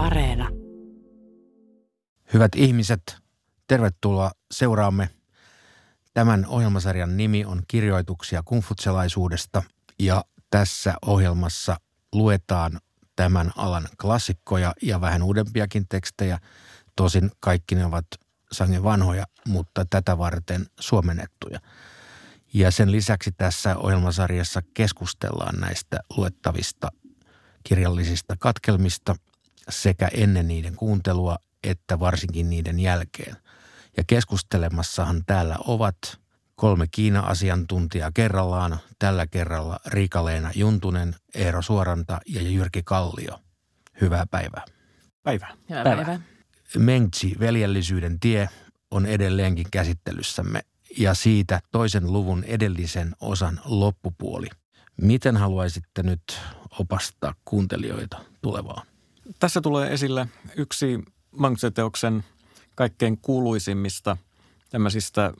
Areena. Hyvät ihmiset, tervetuloa seuraamme. Tämän ohjelmasarjan nimi on Kirjoituksia kungfutselaisuudesta ja tässä ohjelmassa luetaan tämän alan klassikkoja ja vähän uudempiakin tekstejä. Tosin kaikki ne ovat sangen vanhoja, mutta tätä varten suomennettuja. Ja sen lisäksi tässä ohjelmasarjassa keskustellaan näistä luettavista kirjallisista katkelmista sekä ennen niiden kuuntelua että varsinkin niiden jälkeen. Ja keskustelemassahan täällä ovat kolme Kiina-asiantuntijaa kerrallaan. Tällä kerralla Riika-Leena Juntunen, Eero Suoranta ja Jyrki Kallio. Hyvää päivää. Päivää. Hyvää päivää. päivää. Mengtsi, veljellisyyden tie, on edelleenkin käsittelyssämme ja siitä toisen luvun edellisen osan loppupuoli. Miten haluaisitte nyt opastaa kuuntelijoita tulevaan? Tässä tulee esille yksi Mangtse-teoksen kaikkein kuuluisimmista tämmöisistä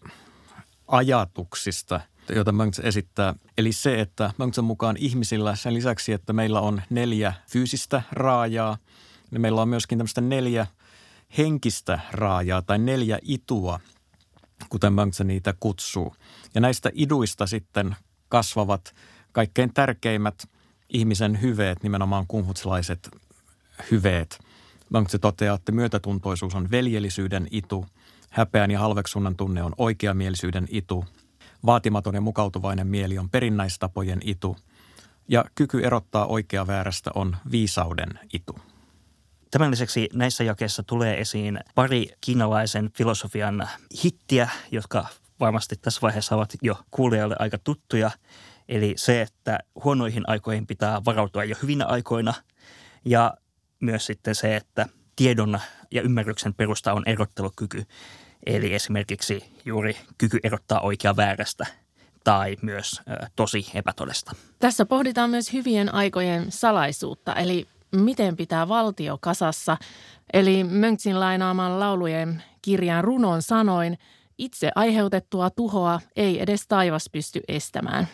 ajatuksista, joita Mangtse esittää. Eli se, että Mangtsen mukaan ihmisillä sen lisäksi, että meillä on neljä fyysistä raajaa, niin meillä on myöskin tämmöistä neljä henkistä raajaa tai neljä itua, kuten Mangtse niitä kutsuu. Ja näistä iduista sitten kasvavat kaikkein tärkeimmät ihmisen hyveet, nimenomaan kunhutsilaiset hyveet. Mangtse toteaa, että myötätuntoisuus on veljellisyyden itu, häpeän ja halveksunnan tunne on oikeamielisyyden itu, vaatimaton ja mukautuvainen mieli on perinnäistapojen itu ja kyky erottaa oikea väärästä on viisauden itu. Tämän lisäksi näissä jakeissa tulee esiin pari kiinalaisen filosofian hittiä, jotka varmasti tässä vaiheessa ovat jo kuulijoille aika tuttuja. Eli se, että huonoihin aikoihin pitää varautua jo hyvinä aikoina ja myös sitten se, että tiedon ja ymmärryksen perusta on erottelukyky. Eli esimerkiksi juuri kyky erottaa oikea väärästä tai myös ö, tosi epätodesta. Tässä pohditaan myös hyvien aikojen salaisuutta, eli miten pitää valtio kasassa. Eli Mönksin lainaaman laulujen kirjan runon sanoin, itse aiheutettua tuhoa ei edes taivas pysty estämään.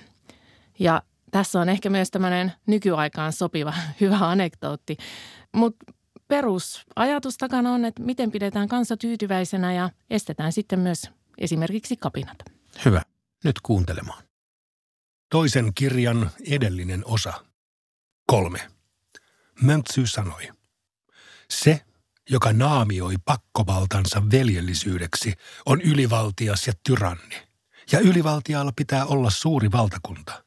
Ja tässä on ehkä myös tämmöinen nykyaikaan sopiva hyvä anekdootti. Mutta perusajatus takana on, että miten pidetään kansa tyytyväisenä ja estetään sitten myös esimerkiksi kapinat. Hyvä. Nyt kuuntelemaan. Toisen kirjan edellinen osa. Kolme. Möntsy sanoi. Se, joka naamioi pakkovaltansa veljellisyydeksi, on ylivaltias ja tyranni. Ja ylivaltialla pitää olla suuri valtakunta.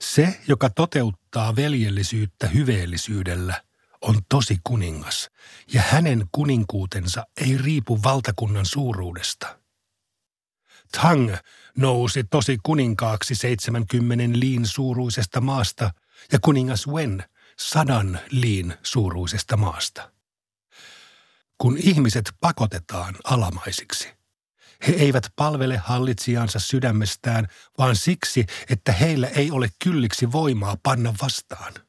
Se, joka toteuttaa veljellisyyttä hyveellisyydellä, on tosi kuningas, ja hänen kuninkuutensa ei riipu valtakunnan suuruudesta. Tang nousi tosi kuninkaaksi 70 liin suuruisesta maasta, ja kuningas Wen sadan liin suuruisesta maasta. Kun ihmiset pakotetaan alamaisiksi, he eivät palvele hallitsijansa sydämestään, vaan siksi, että heillä ei ole kylliksi voimaa panna vastaan.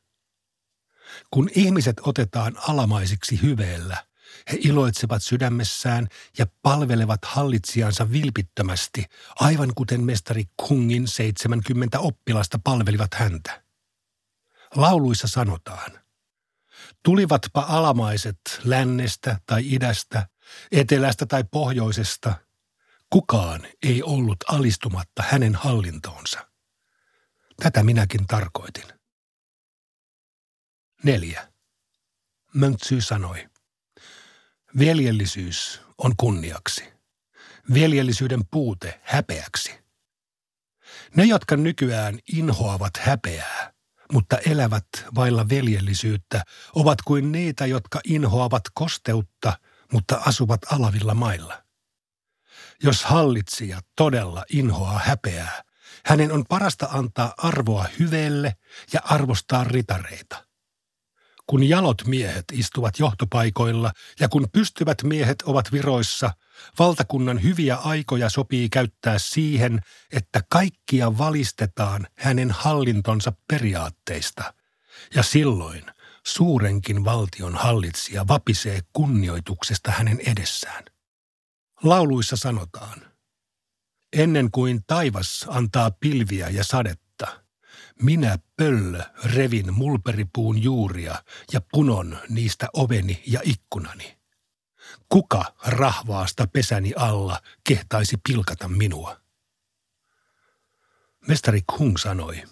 Kun ihmiset otetaan alamaisiksi hyveellä, he iloitsevat sydämessään ja palvelevat hallitsijansa vilpittömästi, aivan kuten mestari Kungin 70 oppilasta palvelivat häntä. Lauluissa sanotaan, tulivatpa alamaiset lännestä tai idästä, etelästä tai pohjoisesta, kukaan ei ollut alistumatta hänen hallintoonsa. Tätä minäkin tarkoitin. Neljä. Möntsy sanoi, veljellisyys on kunniaksi. Veljellisyyden puute häpeäksi. Ne, jotka nykyään inhoavat häpeää, mutta elävät vailla veljellisyyttä, ovat kuin niitä, jotka inhoavat kosteutta, mutta asuvat alavilla mailla. Jos hallitsija todella inhoaa häpeää, hänen on parasta antaa arvoa hyveelle ja arvostaa ritareita. Kun jalot miehet istuvat johtopaikoilla ja kun pystyvät miehet ovat viroissa, valtakunnan hyviä aikoja sopii käyttää siihen, että kaikkia valistetaan hänen hallintonsa periaatteista. Ja silloin suurenkin valtion hallitsija vapisee kunnioituksesta hänen edessään. Lauluissa sanotaan, ennen kuin taivas antaa pilviä ja sadetta, Minä pöllö revin mulperipuun juuria ja punon niistä oveni ja ikkunani. Kuka rahvaasta pesäni alla kehtaisi pilkata minua? Mestari Kung sanoi,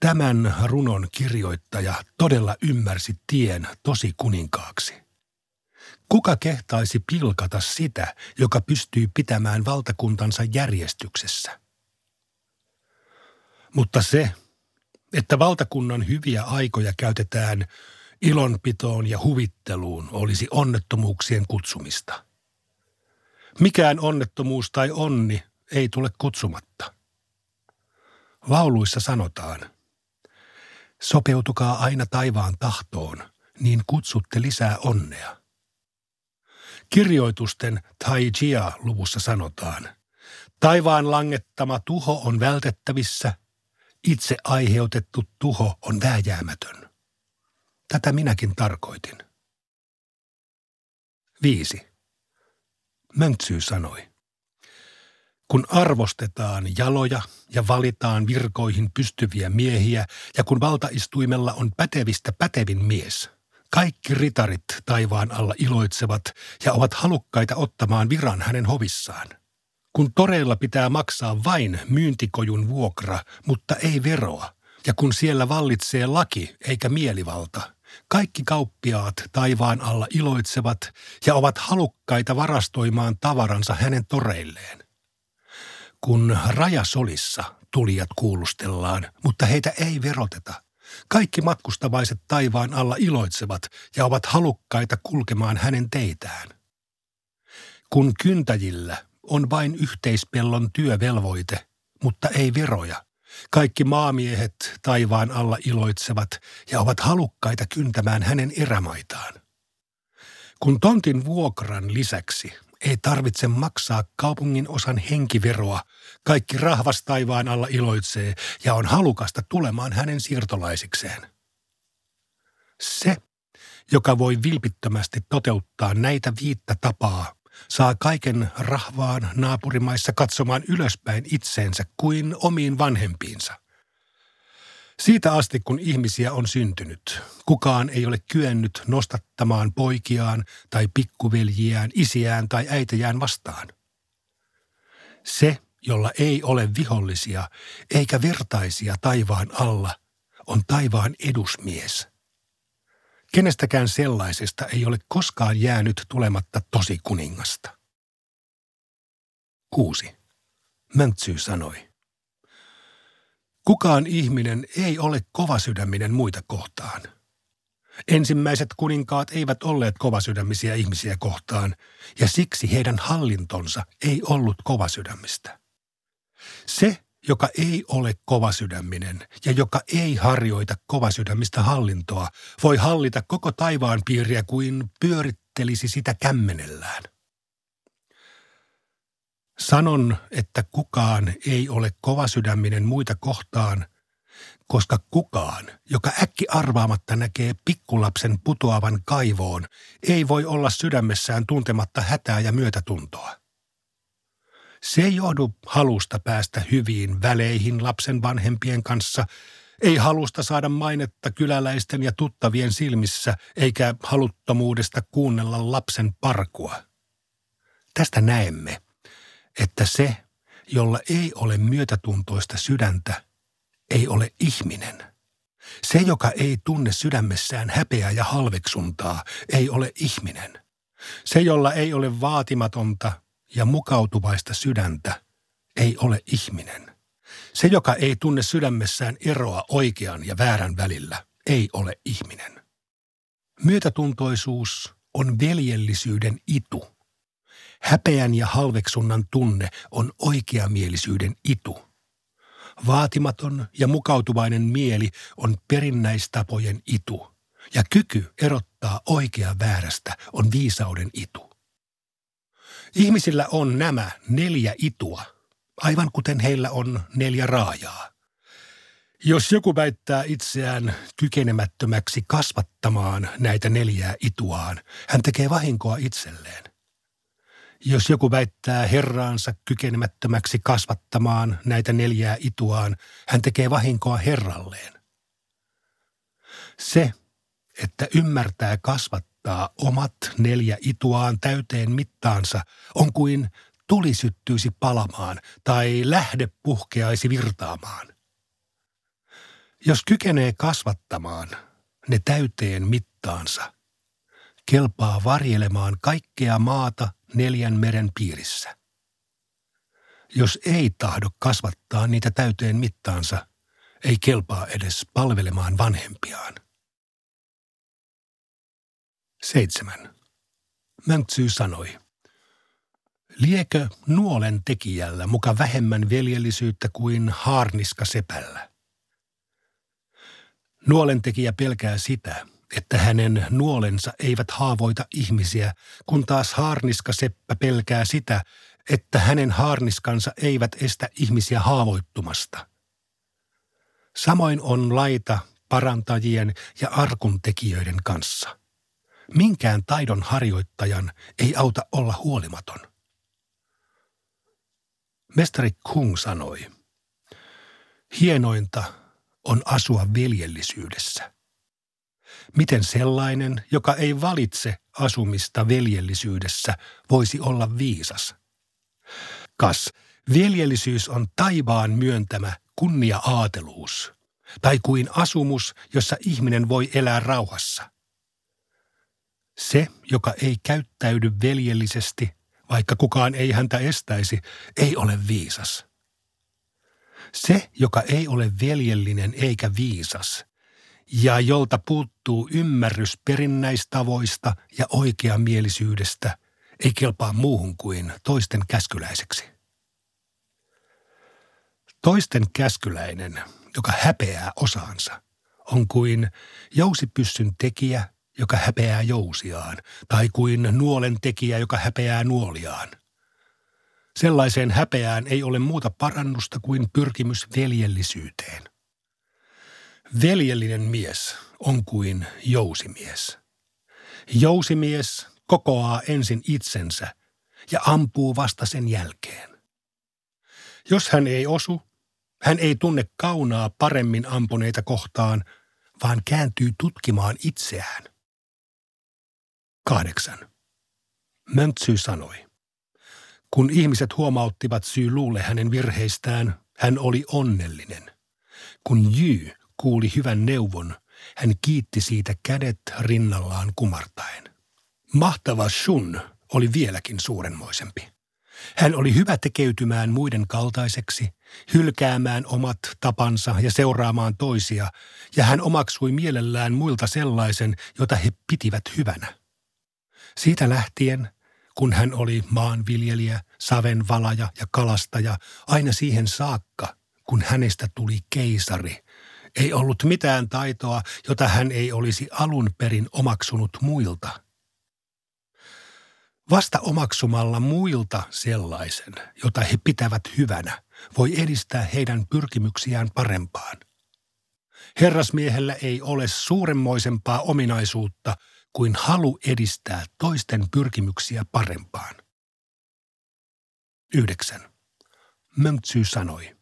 Tämän runon kirjoittaja todella ymmärsi tien tosi kuninkaaksi. Kuka kehtaisi pilkata sitä, joka pystyy pitämään valtakuntansa järjestyksessä? Mutta se, että valtakunnan hyviä aikoja käytetään ilonpitoon ja huvitteluun, olisi onnettomuuksien kutsumista. Mikään onnettomuus tai onni ei tule kutsumatta. Lauluissa sanotaan – Sopeutukaa aina taivaan tahtoon, niin kutsutte lisää onnea. Kirjoitusten Taijia-luvussa sanotaan, taivaan langettama tuho on vältettävissä, itse aiheutettu tuho on vääjäämätön. Tätä minäkin tarkoitin. 5. Möntsy sanoi. Kun arvostetaan jaloja ja valitaan virkoihin pystyviä miehiä ja kun valtaistuimella on pätevistä pätevin mies, kaikki ritarit taivaan alla iloitsevat ja ovat halukkaita ottamaan viran hänen hovissaan. Kun toreilla pitää maksaa vain myyntikojun vuokra, mutta ei veroa, ja kun siellä vallitsee laki eikä mielivalta, kaikki kauppiaat taivaan alla iloitsevat ja ovat halukkaita varastoimaan tavaransa hänen toreilleen. Kun rajasolissa tulijat kuulustellaan, mutta heitä ei veroteta. Kaikki matkustavaiset taivaan alla iloitsevat ja ovat halukkaita kulkemaan hänen teitään. Kun kyntäjillä on vain yhteispellon työvelvoite, mutta ei veroja, kaikki maamiehet taivaan alla iloitsevat ja ovat halukkaita kyntämään hänen erämaitaan. Kun tontin vuokran lisäksi ei tarvitse maksaa kaupungin osan henkiveroa. Kaikki rahvas taivaan alla iloitsee ja on halukasta tulemaan hänen siirtolaisikseen. Se, joka voi vilpittömästi toteuttaa näitä viittä tapaa, saa kaiken rahvaan naapurimaissa katsomaan ylöspäin itseensä kuin omiin vanhempiinsa – siitä asti, kun ihmisiä on syntynyt, kukaan ei ole kyennyt nostattamaan poikiaan tai pikkuveljiään, isiään tai äitejään vastaan. Se, jolla ei ole vihollisia eikä vertaisia taivaan alla, on taivaan edusmies. Kenestäkään sellaisesta ei ole koskaan jäänyt tulematta tosi kuningasta. 6. Möntsy sanoi. Kukaan ihminen ei ole kovasydäminen muita kohtaan. Ensimmäiset kuninkaat eivät olleet kovasydämisiä ihmisiä kohtaan, ja siksi heidän hallintonsa ei ollut kovasydämistä. Se, joka ei ole kovasydäminen ja joka ei harjoita kovasydämistä hallintoa, voi hallita koko taivaan piiriä kuin pyörittelisi sitä kämmenellään. Sanon, että kukaan ei ole kovasydäminen muita kohtaan, koska kukaan, joka äkki arvaamatta näkee pikkulapsen putoavan kaivoon, ei voi olla sydämessään tuntematta hätää ja myötätuntoa. Se ei johdu halusta päästä hyviin väleihin lapsen vanhempien kanssa, ei halusta saada mainetta kyläläisten ja tuttavien silmissä, eikä haluttomuudesta kuunnella lapsen parkua. Tästä näemme – että se, jolla ei ole myötätuntoista sydäntä, ei ole ihminen. Se, joka ei tunne sydämessään häpeää ja halveksuntaa, ei ole ihminen. Se, jolla ei ole vaatimatonta ja mukautuvaista sydäntä, ei ole ihminen. Se, joka ei tunne sydämessään eroa oikean ja väärän välillä, ei ole ihminen. Myötätuntoisuus on veljellisyyden itu – Häpeän ja halveksunnan tunne on oikeamielisyyden itu. Vaatimaton ja mukautuvainen mieli on perinnäistapojen itu, ja kyky erottaa oikea väärästä on viisauden itu. Ihmisillä on nämä neljä itua, aivan kuten heillä on neljä raajaa. Jos joku väittää itseään kykenemättömäksi kasvattamaan näitä neljää ituaan, hän tekee vahinkoa itselleen. Jos joku väittää herraansa kykenemättömäksi kasvattamaan näitä neljää ituaan, hän tekee vahinkoa herralleen. Se, että ymmärtää kasvattaa omat neljä ituaan täyteen mittaansa, on kuin tuli syttyisi palamaan tai lähde puhkeaisi virtaamaan. Jos kykenee kasvattamaan ne täyteen mittaansa, kelpaa varjelemaan kaikkea maata neljän meren piirissä. Jos ei tahdo kasvattaa niitä täyteen mittaansa, ei kelpaa edes palvelemaan vanhempiaan. 7. Mönksy sanoi, liekö nuolen tekijällä muka vähemmän veljellisyyttä kuin haarniska sepällä? Nuolen tekijä pelkää sitä, että hänen nuolensa eivät haavoita ihmisiä, kun taas haarniska seppä pelkää sitä, että hänen haarniskansa eivät estä ihmisiä haavoittumasta. Samoin on laita parantajien ja arkuntekijöiden kanssa. Minkään taidon harjoittajan ei auta olla huolimaton. Mestari Kung sanoi, hienointa on asua veljellisyydessä. Miten sellainen, joka ei valitse asumista veljellisyydessä, voisi olla viisas? Kas, veljellisyys on taivaan myöntämä kunnia-aateluus, tai kuin asumus, jossa ihminen voi elää rauhassa – se, joka ei käyttäydy veljellisesti, vaikka kukaan ei häntä estäisi, ei ole viisas. Se, joka ei ole veljellinen eikä viisas, ja jolta puuttuu ymmärrys perinnäistavoista ja oikeamielisyydestä, ei kelpaa muuhun kuin toisten käskyläiseksi. Toisten käskyläinen, joka häpeää osaansa, on kuin jousipyssyn tekijä, joka häpeää jousiaan, tai kuin nuolen tekijä, joka häpeää nuoliaan. Sellaiseen häpeään ei ole muuta parannusta kuin pyrkimys veljellisyyteen. Veljellinen mies on kuin jousimies. Jousimies kokoaa ensin itsensä ja ampuu vasta sen jälkeen. Jos hän ei osu, hän ei tunne kaunaa paremmin ampuneita kohtaan, vaan kääntyy tutkimaan itseään – Kahdeksan. Möntsy sanoi. Kun ihmiset huomauttivat syy luulle hänen virheistään, hän oli onnellinen. Kun Jy kuuli hyvän neuvon, hän kiitti siitä kädet rinnallaan kumartaen. Mahtava Shun oli vieläkin suurenmoisempi. Hän oli hyvä tekeytymään muiden kaltaiseksi, hylkäämään omat tapansa ja seuraamaan toisia, ja hän omaksui mielellään muilta sellaisen, jota he pitivät hyvänä. Siitä lähtien, kun hän oli maanviljelijä, savenvalaja ja kalastaja, aina siihen saakka, kun hänestä tuli keisari, ei ollut mitään taitoa, jota hän ei olisi alun perin omaksunut muilta. Vasta omaksumalla muilta sellaisen, jota he pitävät hyvänä, voi edistää heidän pyrkimyksiään parempaan. Herrasmiehellä ei ole suuremmoisempaa ominaisuutta – kuin halu edistää toisten pyrkimyksiä parempaan. 9. Mönksy sanoi.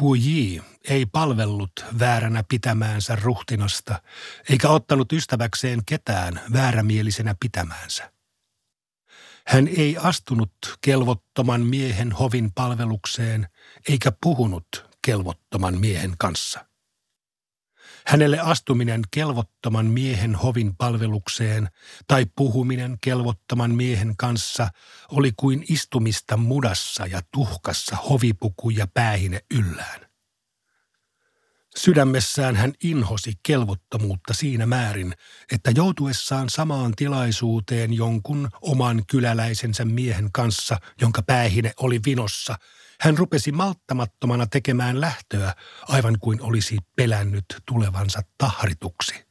Puji ei palvellut vääränä pitämäänsä ruhtinasta, eikä ottanut ystäväkseen ketään väärämielisenä pitämäänsä. Hän ei astunut kelvottoman miehen hovin palvelukseen, eikä puhunut kelvottoman miehen kanssa. Hänelle astuminen kelvottoman miehen hovin palvelukseen tai puhuminen kelvottoman miehen kanssa oli kuin istumista mudassa ja tuhkassa hovipuku ja päähine yllään. Sydämessään hän inhosi kelvottomuutta siinä määrin, että joutuessaan samaan tilaisuuteen jonkun oman kyläläisensä miehen kanssa, jonka päähine oli vinossa – hän rupesi malttamattomana tekemään lähtöä, aivan kuin olisi pelännyt tulevansa tahrituksi.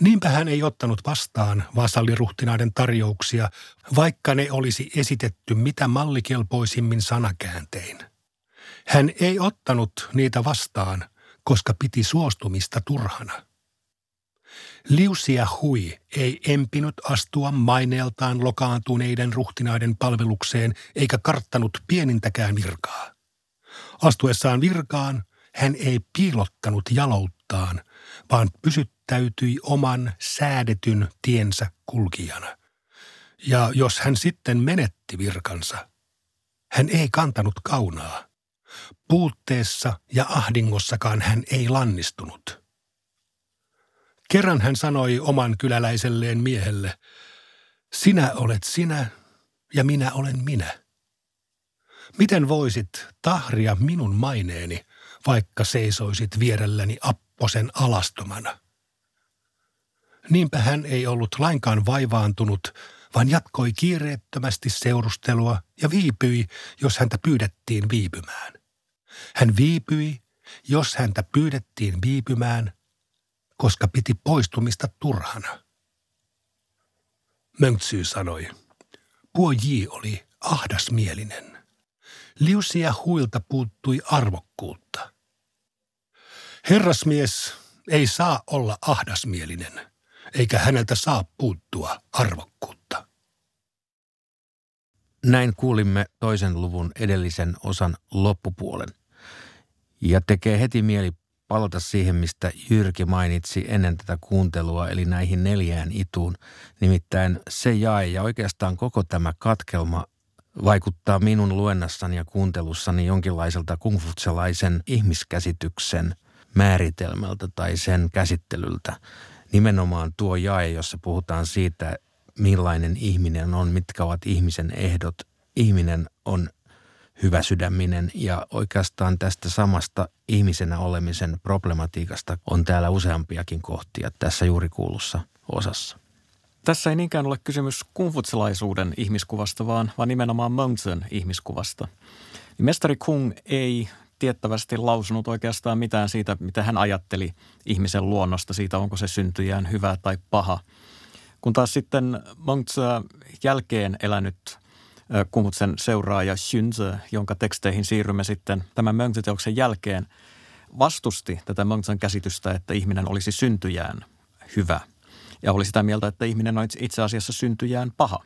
Niinpä hän ei ottanut vastaan vasalliruhtinaiden tarjouksia, vaikka ne olisi esitetty mitä mallikelpoisimmin sanakääntein. Hän ei ottanut niitä vastaan, koska piti suostumista turhana. Liusia Hui ei empinut astua maineeltaan lokaantuneiden ruhtinaiden palvelukseen eikä karttanut pienintäkään virkaa. Astuessaan virkaan hän ei piilottanut jalouttaan, vaan pysyttäytyi oman säädetyn tiensä kulkijana. Ja jos hän sitten menetti virkansa, hän ei kantanut kaunaa. Puutteessa ja ahdingossakaan hän ei lannistunut. Kerran hän sanoi oman kyläläiselleen miehelle, sinä olet sinä ja minä olen minä. Miten voisit tahria minun maineeni, vaikka seisoisit vierelläni apposen alastomana? Niinpä hän ei ollut lainkaan vaivaantunut, vaan jatkoi kiireettömästi seurustelua ja viipyi, jos häntä pyydettiin viipymään. Hän viipyi, jos häntä pyydettiin viipymään, koska piti poistumista turhana. Mönksy sanoi, Puoji oli ahdasmielinen. Liusia huilta puuttui arvokkuutta. Herrasmies ei saa olla ahdasmielinen, eikä häneltä saa puuttua arvokkuutta. Näin kuulimme toisen luvun edellisen osan loppupuolen. Ja tekee heti mieli palata siihen, mistä Jyrki mainitsi ennen tätä kuuntelua, eli näihin neljään ituun. Nimittäin se jae ja oikeastaan koko tämä katkelma vaikuttaa minun luennassani ja kuuntelussani jonkinlaiselta kungfutselaisen ihmiskäsityksen määritelmältä tai sen käsittelyltä. Nimenomaan tuo jae, jossa puhutaan siitä, millainen ihminen on, mitkä ovat ihmisen ehdot. Ihminen on hyvä sydäminen ja oikeastaan tästä samasta ihmisenä olemisen problematiikasta on täällä useampiakin kohtia tässä juuri kuulussa osassa. Tässä ei niinkään ole kysymys kungfutselaisuuden ihmiskuvasta, vaan, vaan nimenomaan Mengzen ihmiskuvasta. Mestari Kung ei tiettävästi lausunut oikeastaan mitään siitä, mitä hän ajatteli ihmisen luonnosta, siitä onko se syntyjään hyvä tai paha. Kun taas sitten Mengzi jälkeen elänyt Kungfutsen seuraaja Xunze, jonka teksteihin siirrymme sitten tämän Mengzi-teoksen jälkeen, vastusti tätä Mengzin käsitystä, että ihminen olisi syntyjään hyvä – ja oli sitä mieltä, että ihminen on itse asiassa syntyjään paha.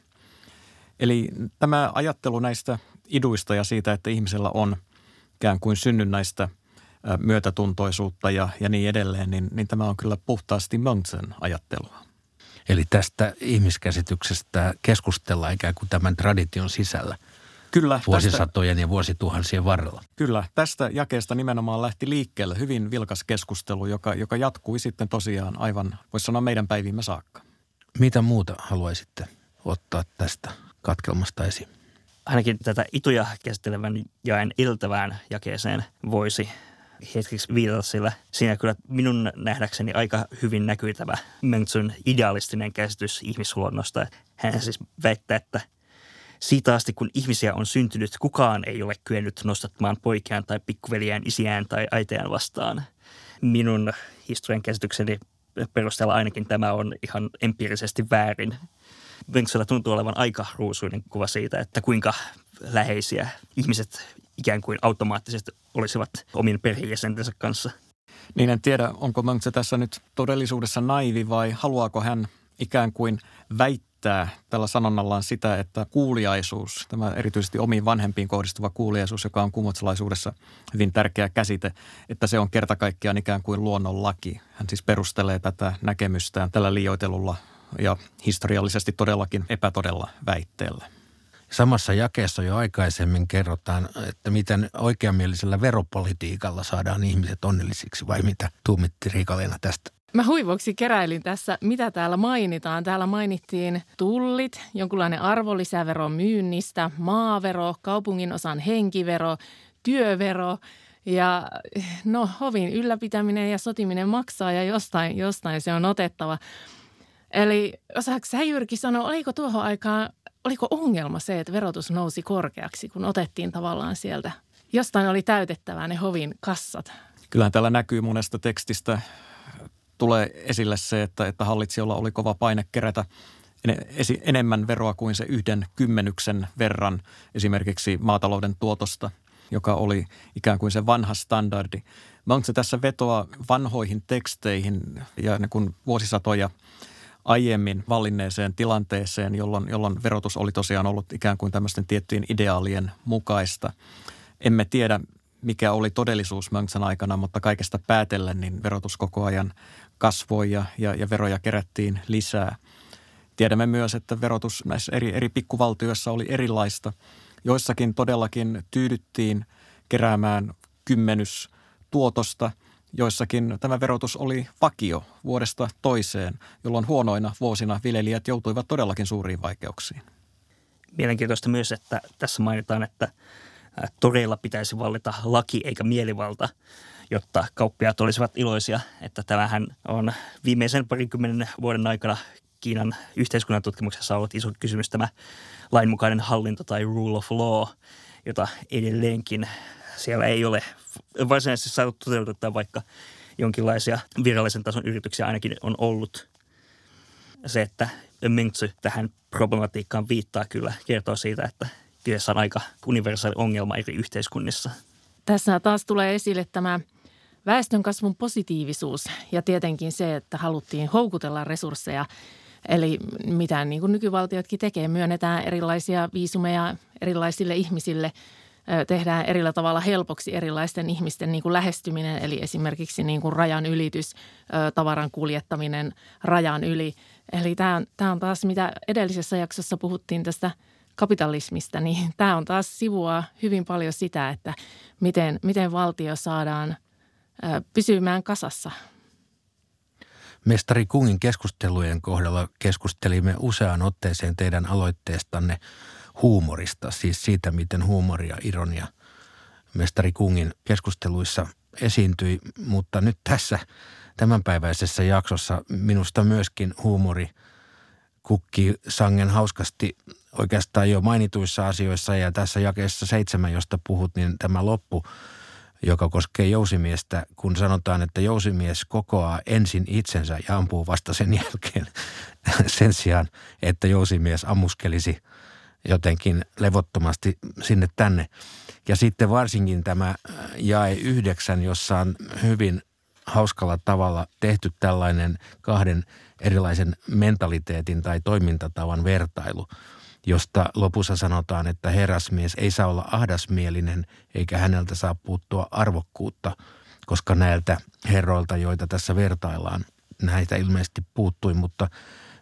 Eli tämä ajattelu näistä iduista ja siitä, että ihmisellä on ikään kuin synnynnäistä myötätuntoisuutta ja, ja niin edelleen, niin, niin tämä on kyllä puhtaasti Mönchsen ajattelua. Eli tästä ihmiskäsityksestä keskustellaan ikään kuin tämän tradition sisällä – Kyllä. Vuosisatojen tästä, ja vuosituhansien varrella. Kyllä. Tästä jakeesta nimenomaan lähti liikkeelle hyvin vilkas keskustelu, joka, joka jatkui sitten tosiaan aivan, voisi sanoa meidän päivimme saakka. Mitä muuta haluaisitte ottaa tästä katkelmasta esiin? Ainakin tätä ituja käsittelevän jaen iltavään jakeeseen voisi hetkeksi viitata, sillä siinä kyllä minun nähdäkseni aika hyvin näkyy tämä Möntsyn idealistinen käsitys ihmisluonnosta. Hän siis väittää, että siitä asti, kun ihmisiä on syntynyt, kukaan ei ole kyennyt nostattamaan poikiaan tai pikkuveliään, isiään tai äiteään vastaan. Minun historian käsitykseni perusteella ainakin tämä on ihan empiirisesti väärin. Bengtsellä tuntuu olevan aika ruusuinen kuva siitä, että kuinka läheisiä ihmiset ikään kuin automaattisesti olisivat omien perheenjäsentensä kanssa. Niin en tiedä, onko Mönksä tässä nyt todellisuudessa naivi vai haluaako hän ikään kuin väittää, väittää tällä sanonnallaan sitä, että kuuliaisuus, tämä erityisesti omiin vanhempiin kohdistuva kuuliaisuus, joka on kumotsalaisuudessa hyvin tärkeä käsite, että se on kerta kaikkiaan ikään kuin luonnonlaki. Hän siis perustelee tätä näkemystään tällä liioitelulla ja historiallisesti todellakin epätodella väitteellä. Samassa jakeessa jo aikaisemmin kerrotaan, että miten oikeamielisellä veropolitiikalla saadaan ihmiset onnellisiksi vai mitä tuumitti Riikalena tästä? Mä huivoksi keräilin tässä, mitä täällä mainitaan. Täällä mainittiin tullit, jonkunlainen arvonlisävero myynnistä, maavero, kaupungin osan henkivero, työvero ja no hovin ylläpitäminen ja sotiminen maksaa ja jostain, jostain se on otettava. Eli osaako sä Jyrki sanoa, oliko tuohon aikaan, oliko ongelma se, että verotus nousi korkeaksi, kun otettiin tavallaan sieltä, jostain oli täytettävää ne hovin kassat? Kyllähän täällä näkyy monesta tekstistä tulee esille se, että, että hallitsijolla oli kova paine kerätä enemmän veroa kuin se yhden kymmenyksen verran esimerkiksi maatalouden tuotosta. joka oli ikään kuin se vanha standardi. Onko se tässä vetoa vanhoihin teksteihin ja ne kun vuosisatoja aiemmin vallinneeseen tilanteeseen, jolloin, jolloin verotus oli tosiaan ollut ikään kuin tämmöisten tiettyjen ideaalien mukaista. Emme tiedä, mikä oli todellisuus Mönksen aikana, mutta kaikesta päätellen niin verotus koko ajan kasvoi ja, ja, ja veroja kerättiin lisää. Tiedämme myös, että verotus näissä eri, eri pikkuvaltioissa oli erilaista. Joissakin todellakin tyydyttiin keräämään kymmenys tuotosta, joissakin tämä verotus oli vakio vuodesta toiseen, jolloin huonoina vuosina viljelijät joutuivat todellakin suuriin vaikeuksiin. Mielenkiintoista myös, että tässä mainitaan, että toreilla pitäisi vallita laki eikä mielivalta, jotta kauppiaat olisivat iloisia. Että tämähän on viimeisen parikymmenen vuoden aikana Kiinan yhteiskunnan tutkimuksessa ollut iso kysymys tämä lainmukainen hallinto tai rule of law, jota edelleenkin siellä ei ole varsinaisesti saatu toteuttaa, vaikka jonkinlaisia virallisen tason yrityksiä ainakin on ollut. Se, että Mengzi tähän problematiikkaan viittaa kyllä, kertoo siitä, että kyseessä on aika universaali ongelma eri yhteiskunnissa. Tässä taas tulee esille tämä väestönkasvun positiivisuus ja tietenkin se, että haluttiin houkutella resursseja. Eli mitä niin kuin nykyvaltiotkin tekee, myönnetään erilaisia viisumeja erilaisille ihmisille – tehdään erillä tavalla helpoksi erilaisten ihmisten niin kuin lähestyminen, eli esimerkiksi niin kuin rajan ylitys, tavaran kuljettaminen rajan yli. Eli tämä on, tämä on taas, mitä edellisessä jaksossa puhuttiin tästä kapitalismista, niin tämä on taas sivua hyvin paljon sitä, että miten, miten valtio saadaan pysymään kasassa. Mestari Kungin keskustelujen kohdalla keskustelimme useaan otteeseen teidän aloitteestanne – huumorista, siis siitä, miten huumori ja ironia mestari Kungin keskusteluissa esiintyi, mutta nyt tässä tämänpäiväisessä jaksossa minusta myöskin huumori kukki sangen hauskasti oikeastaan jo mainituissa asioissa. Ja tässä jakeessa seitsemän, josta puhut, niin tämä loppu, joka koskee jousimiestä, kun sanotaan, että jousimies kokoaa ensin itsensä ja ampuu vasta sen jälkeen sen sijaan, että jousimies ammuskelisi – jotenkin levottomasti sinne tänne. Ja sitten varsinkin tämä äh, jae yhdeksän, jossa on hyvin hauskalla tavalla tehty tällainen kahden erilaisen mentaliteetin tai toimintatavan vertailu, josta lopussa sanotaan, että herrasmies ei saa olla ahdasmielinen eikä häneltä saa puuttua arvokkuutta, koska näiltä herroilta, joita tässä vertaillaan, näitä ilmeisesti puuttui, mutta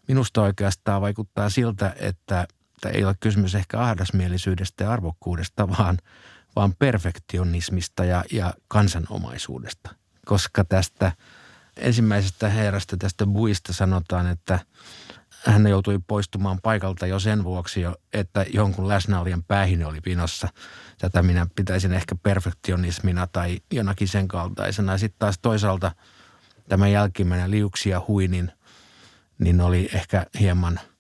minusta oikeastaan vaikuttaa siltä, että että ei ole kysymys ehkä ahdasmielisyydestä ja arvokkuudesta, vaan, vaan perfektionismista ja, ja kansanomaisuudesta. Koska tästä ensimmäisestä herrasta, tästä buista sanotaan, että hän joutui poistumaan paikalta jo sen vuoksi, jo, että jonkun läsnäolijan päähin oli pinossa. Tätä minä pitäisin ehkä perfektionismina tai jonakin sen kaltaisena. Sitten taas toisaalta tämä jälkimmäinen liuksia huinin, niin oli ehkä hieman –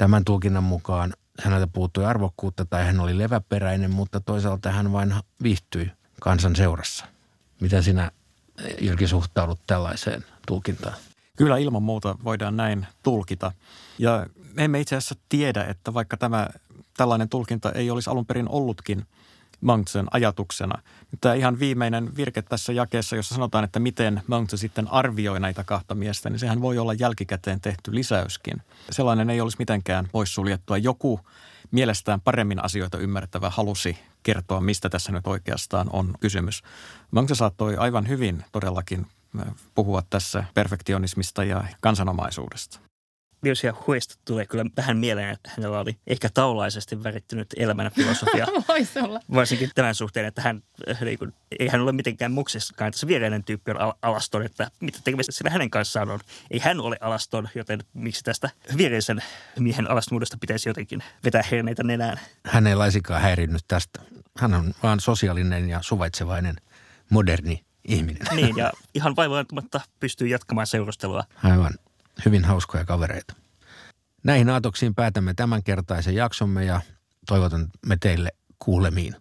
Tämän tulkinnan mukaan häneltä puuttui arvokkuutta tai hän oli leväperäinen, mutta toisaalta hän vain viihtyi kansan seurassa. Miten sinä, Jyrki, suhtaudut tällaiseen tulkintaan? Kyllä ilman muuta voidaan näin tulkita. Ja me emme itse asiassa tiedä, että vaikka tämä tällainen tulkinta ei olisi alun perin ollutkin – Mountsen ajatuksena. Tämä ihan viimeinen virke tässä jakeessa, jossa sanotaan, että miten Mountse sitten arvioi näitä kahta miestä, niin sehän voi olla jälkikäteen tehty lisäyskin. Sellainen ei olisi mitenkään poissuljettua. Joku mielestään paremmin asioita ymmärtävä halusi kertoa, mistä tässä nyt oikeastaan on kysymys. Mountse saattoi aivan hyvin todellakin äh, puhua tässä perfektionismista ja kansanomaisuudesta. Liusia Huesta tulee kyllä vähän mieleen, että hänellä oli ehkä taulaisesti värittynyt elämän filosofia. Voisi olla. Varsinkin tämän suhteen, että hän, äh, niin kuin, ei hän ole mitenkään muksessakaan. Tässä viereinen tyyppi on al- alaston, että mitä tekemistä sillä hänen kanssaan on. Ei hän ole alaston, joten miksi tästä viereisen miehen alastomuudesta pitäisi jotenkin vetää herneitä nenään. Hän ei laisikaan häirinnyt tästä. Hän on vaan sosiaalinen ja suvaitsevainen moderni ihminen. Niin, ja ihan vaivaantumatta pystyy jatkamaan seurustelua. Aivan hyvin hauskoja kavereita. Näihin aatoksiin päätämme tämänkertaisen jaksomme ja toivotan me teille kuulemiin.